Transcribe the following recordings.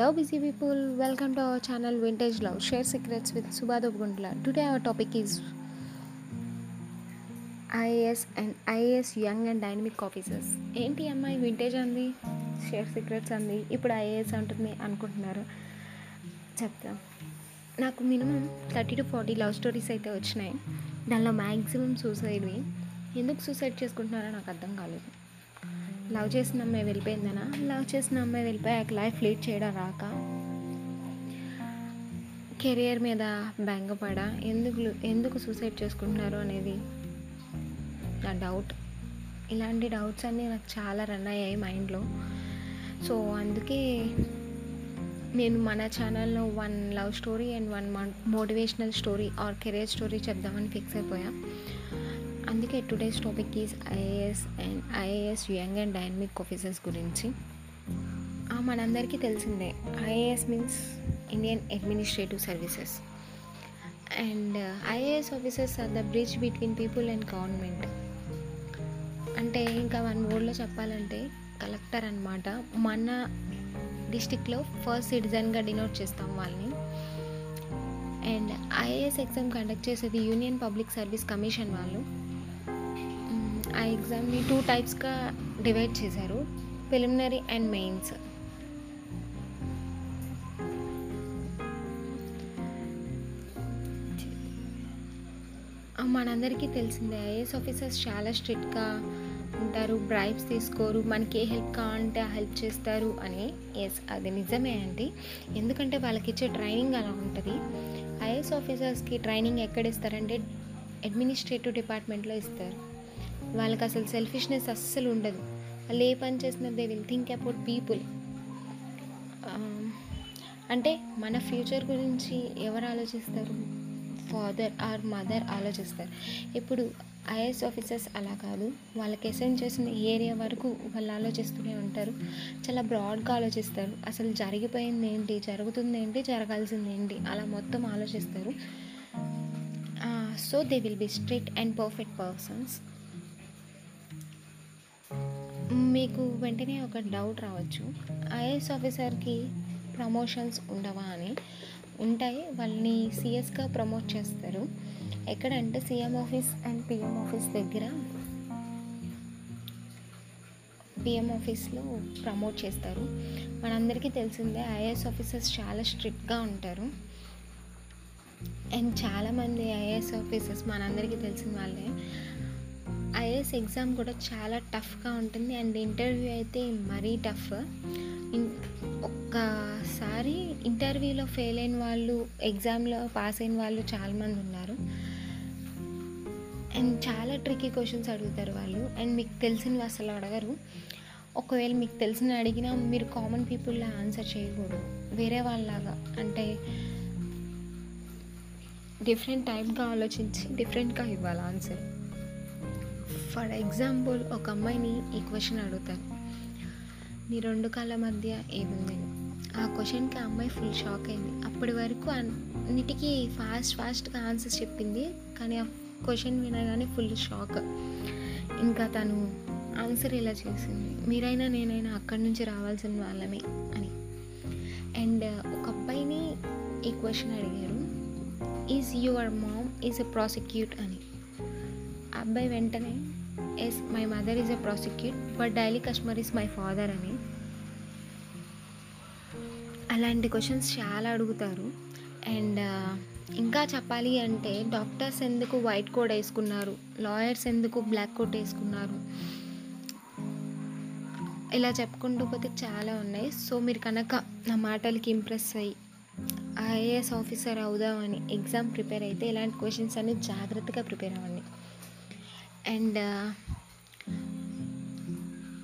Hello, busy people. Welcome to our channel Vintage Love. Share secrets with Subhadop Gundla. Today, our topic is IAS and IAS young and dynamic officers ఏంటి అమ్మాయి vintage అంది? Share secrets అంది. ఇప్పుడు IAS అంటుంది అనుకుంటున్నారు. చెప్తాం. నాకు minimum thirty to forty love stories అయితే వచ్చినాయి. దానిలో మ్యాక్సిమం సూసైడ్వి. ఎందుకు సూసైడ్ చేసుకుంటున్నారో నాకు అర్థం కాలేదు. లవ్ చేసిన అమ్మాయి వెళ్ళిపోయిందనా? లవ్ చేసిన అమ్మాయి వెళ్ళిపోయాక లైఫ్ లీడ్ చేయడం రాక? కెరియర్ మీద బెంగపడ ఎందుకు ఎందుకు సూసైడ్ చేసుకుంటున్నారు అనేది నా డౌట్. ఇలాంటి డౌట్స్ అన్నీ నాకు చాలా రన్ అయ్యాయి మైండ్లో. సో అందుకే నేను మన ఛానల్లో one love story and one motivational story or career story చెప్దామని ఫిక్స్ అయిపోయా. అందుకే today's topic is IAS and IAS young and dynamic officers గురించి. మనందరికీ తెలిసిందే IAS means Indian administrative services and IAS officers are the bridge between people and government అంటే ఇంకా one వర్డ్లో చెప్పాలంటే collector అనమాట మన డిస్టిక్లో ఫస్ట్ సిటిజన్గా డినోట్ చేస్తాం వాళ్ళని. అండ్ ఐఏఎస్ ఎగ్జామ్ కండక్ట్ చేసేది యూనియన్ పబ్లిక్ సర్వీస్ కమిషన్ వాళ్ళు. ఆ ఎగ్జామ్ని టూ టైప్స్గా డివైడ్ చేశారు. Preliminary and mains. మనందరికీ తెలిసిందే ఐఏఎస్ ఆఫీసర్స్ చాలా స్ట్రిక్ట్గా ఉంటారు. బ్రైబ్స్ తీసుకోరు. మనకి ఏ హెల్ప్ కావాలంటే ఆ హెల్ప్ చేస్తారు అని. ఎస్ అది నిజమే అండి. ఎందుకంటే వాళ్ళకి ఇచ్చే ట్రైనింగ్ అలా ఉంటుంది. ఐఏఎస్ ఆఫీసర్స్కి ట్రైనింగ్ ఎక్కడ ఇస్తారంటే అడ్మినిస్ట్రేటివ్ డిపార్ట్మెంట్లో ఇస్తారు. వాళ్ళకి అసలు సెల్ఫిష్నెస్ అస్సలు ఉండదు వాళ్ళు ఏ పని చేసినా they will think about people అంటే మన ఫ్యూచర్ గురించి ఎవరు ఆలోచిస్తారు? ఫాదర్ ఆర్ మదర్ ఆలోచిస్తారు. ఇప్పుడు ఐఏఎస్ ఆఫీసర్స్ అలా కాదు. వాళ్ళకి అసైన్ చేసిన ఏరియా వరకు వాళ్ళు ఆలోచిస్తూనే ఉంటారు. చాలా బ్రాడ్గా ఆలోచిస్తారు. అసలు జరిగిపోయింది ఏంటి? జరుగుతుంది ఏంటి? జరగాల్సింది ఏంటి? అలా మొత్తం ఆలోచిస్తారు. So they will be strict and perfect persons మీకు వెంటనే ఒక డౌట్ రావచ్చు. ఐఏఎస్ ఆఫీసర్కి ప్రమోషన్స్ ఉండవా అని. ఉంటాయి. వాళ్ళని సిఎస్గా ప్రమోట్ చేస్తారు. ఎక్కడంటే CM office and PM office దగ్గర పిఎం ఆఫీస్లో ప్రమోట్ చేస్తారు. మనందరికీ తెలిసిందే ఐఏఎస్ ఆఫీసర్స్ చాలా స్ట్రిక్ట్గా ఉంటారు. అండ్ చాలామంది ఐఏఎస్ ఆఫీసర్స్ మనందరికీ తెలిసిన వాళ్ళే. ఐఏఎస్ ఎగ్జామ్ కూడా చాలా టఫ్గా ఉంటుంది అండ్ ఇంటర్వ్యూ అయితే మరీ టఫ్. ఇన్- ఒక్కసారి ఇంటర్వ్యూలో ఫెయిల్ అయిన వాళ్ళు ఎగ్జామ్లో పాస్ అయిన వాళ్ళు చాలామంది ఉన్నారు. అండ్ చాలా ట్రిక్కీ క్వశ్చన్స్ అడుగుతారు వాళ్ళు. అండ్ మీకు తెలిసినవి అసలు అడగరు. ఒకవేళ మీకు తెలిసిన అడిగినా మీరు కామన్ పీపుల్లా ఆన్సర్ చేయకూడదు. వేరే వాళ్ళలాగా అంటే డిఫరెంట్ టైప్గా ఆలోచించి డిఫరెంట్గా ఇవ్వాలి ఆన్సర్. ఫర్ ఎగ్జాంపుల్ ఒక అమ్మాయిని ఈ క్వశ్చన్ అడుగుతారు. నీ రెండు కాళ్ళ మధ్య ఏముందని ఆ క్వశ్చన్కి ఆ అమ్మాయి ఫుల్ షాక్ అయింది. అప్పటి వరకు అన్నిటికీ ఫాస్ట్ ఫాస్ట్గా ఆన్సర్స్ చెప్పింది. కానీ ఆ క్వశ్చన్ వినగానే ఫుల్ షాక్. ఇంకా తను ఆన్సర్ ఇలా చేసింది? మీరైనా నేనైనా అక్కడి నుంచి రావాల్సిన వాళ్ళమే అని. అండ్ ఒక అబ్బాయిని ఈ క్వశ్చన్ అడిగారు. Is your mom is a prosecute అని. అబ్బాయి వెంటనే yes my mother is a prosecute but daily customer is my father అని. అలాంటి క్వశ్చన్స్ చాలా అడుగుతారు. అండ్ uh, ఇంకా చెప్పాలి అంటే డాక్టర్స్ ఎందుకు వైట్ కోట్ వేసుకున్నారు? లాయర్స్ ఎందుకు బ్లాక్ కోట్ వేసుకున్నారు? ఇలా చెప్పుకుంటూ పోతే చాలా ఉన్నాయి. సో మీరు కనుక నా మాటలకి ఇంప్రెస్ అయ్యి ఐఏఎస్ ఆఫీసర్ అవుదామని ఎగ్జామ్ ప్రిపేర్ అయితే ఇలాంటి క్వశ్చన్స్ అన్ని జాగ్రత్తగా ప్రిపేర్ అవ్వండి. అండ్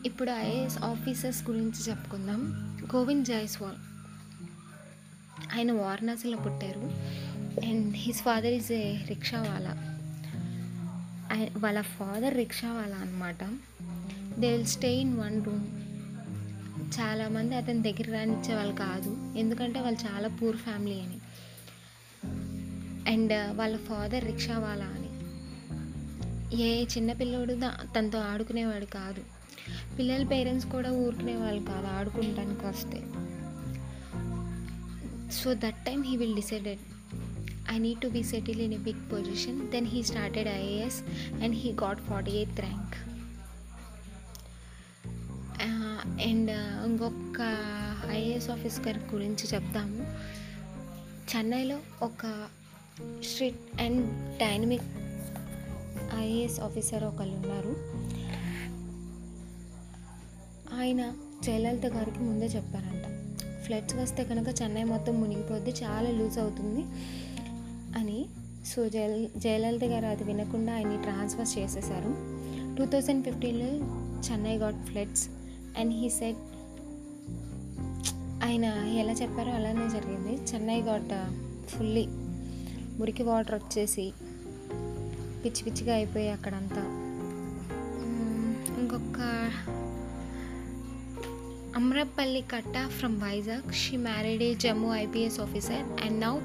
ఇప్పుడు ఐఏఎస్ ఆఫీసర్స్ గురించి చెప్పుకుందాం. గోవింద్ జైస్వాల్. ఆయన వారణాసిలో పుట్టారు. And his father is a రిక్షావాలా. వాళ్ళ ఫాదర్ రిక్షావాలా అనమాట they will stay in one room. చాలామంది అతని దగ్గర రానిచ్చే వాళ్ళు కాదు. ఎందుకంటే వాళ్ళు చాలా పూర్ ఫ్యామిలీ అని. అండ్ వాళ్ళ ఫాదర్ రిక్షావాలా అని. ఏ చిన్నపిల్లోడు దా- తనతో ఆడుకునేవాడు కాదు. పిల్లల పేరెంట్స్ కూడా ఊరుకునేవాళ్ళు కాదు ఆడుకుంటానికి వస్తే. So that time he will decided I need to be settle in a big position. Then he started IAS and he got forty eighth rank. And ఇంకొక ఐఏఎస్ ఆఫీసర్ గురించి చెప్తాము. చెన్నైలో ఒక strict and dynamic IAS officer ఒకళ్ళు ఉన్నారు ఆయన జయలలిత గారికి ముందే చెప్పారంట. ఫ్లడ్స్ వస్తే కనుక చెన్నై మొత్తం మునిగిపోద్ది చాలా లూజ్ అవుతుంది అని సో జయ జయలలిత గారు అది వినకుండా ఆయన్ని ట్రాన్స్ఫర్ చేసేసారు టూ థౌజండ్ ఫిఫ్టీన్లో Chennai got floods and he said ఆయన ఎలా చెప్పారో అలానే జరిగింది. చెన్నై గాట్ ఫుల్లీ మురికి వాటర్ వచ్చేసి పిచ్చి పిచ్చిగా అయిపోయాయి అక్కడంతా. ఇంకొక Amrapali Kata from Vizag she married a Jammu IPS officer and now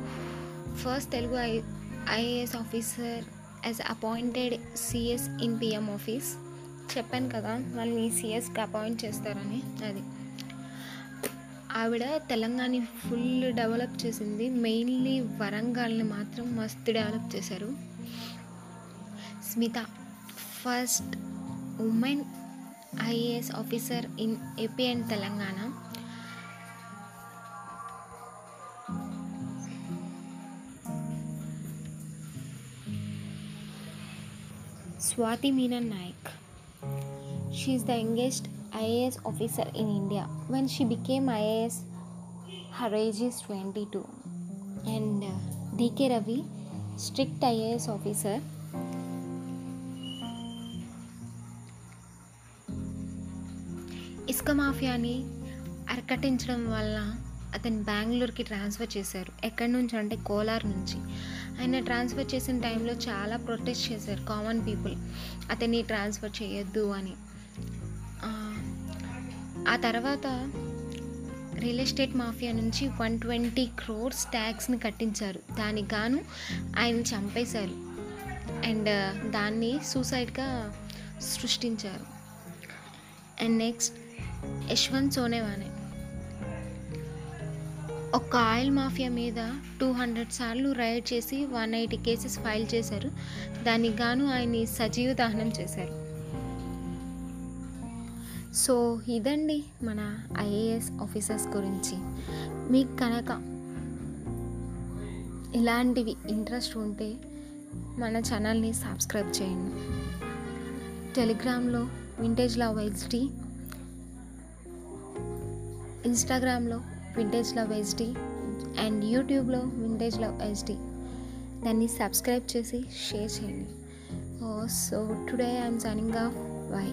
first Telugu I IAS officer as appointed CS in PM office చెప్పాను కదా వాళ్ళని సిఎస్కి అపాయింట్ చేస్తారని అది. ఆవిడ తెలంగాణ ఫుల్ డెవలప్ చేసింది. మెయిన్లీ వరంగల్ని మాత్రం మస్తు డెవలప్ చేశారు. Smita, first woman IAS officer in AP and Telangana. Swati Meena Naik. She is the youngest IAS officer in India. When she became IAS, her age is 22. And uh, D.K. Ravi, strict IAS officer, ఇసుక మాఫియాని అరకటించడం వల్ల అతను బెంగళూరుకి transfer చేశారు. ఎక్కడి నుంచి? అంటే కోలార్ నుంచి. ఆయన ట్రాన్స్ఫర్ చేసిన టైంలో చాలా ప్రొటెస్ట్ చేశారు కామన్ పీపుల్. అతన్ని ట్రాన్స్ఫర్ చేయొద్దు అని. ఆ, తర్వాత రియల్ ఎస్టేట్ మాఫియా నుంచి వన్ ట్వంటీ క్రోర్స్ ట్యాక్స్ని కట్టించారు. దానికి గాను ఆయన చంపేశారు. అండ్ దాన్ని సూసైడ్గా సృష్టించారు. అండ్ నెక్స్ట్ యశ్వంత్ సోనేవానే ఒక ఆయిల్ మాఫియా మీద టూ హండ్రెడ్ సార్లు రైడ్ చేసి వన్ ఎయిటీ కేసెస్ ఫైల్ చేశారు. దానికి గాను ఆయన్ని సజీవ దహనం చేశారు. సో ఇదండి మన ఐఏఎస్ ఆఫీసర్స్ గురించి. మీకు కనుక ఇలాంటివి ఇంట్రెస్ట్ ఉంటే మన ఛానల్ని సబ్స్క్రైబ్ చేయండి. టెలిగ్రామ్లో వింటేజ్ లవ్ హెచ్డి ఇన్స్టాగ్రామ్లో వింటేజ్ లవ్ హెచ్డి అండ్ యూట్యూబ్లో వింటేజ్ లవ్ హెచ్డి దాన్ని సబ్స్క్రైబ్ చేసి షేర్ చేయండి. So today I'm signing off bye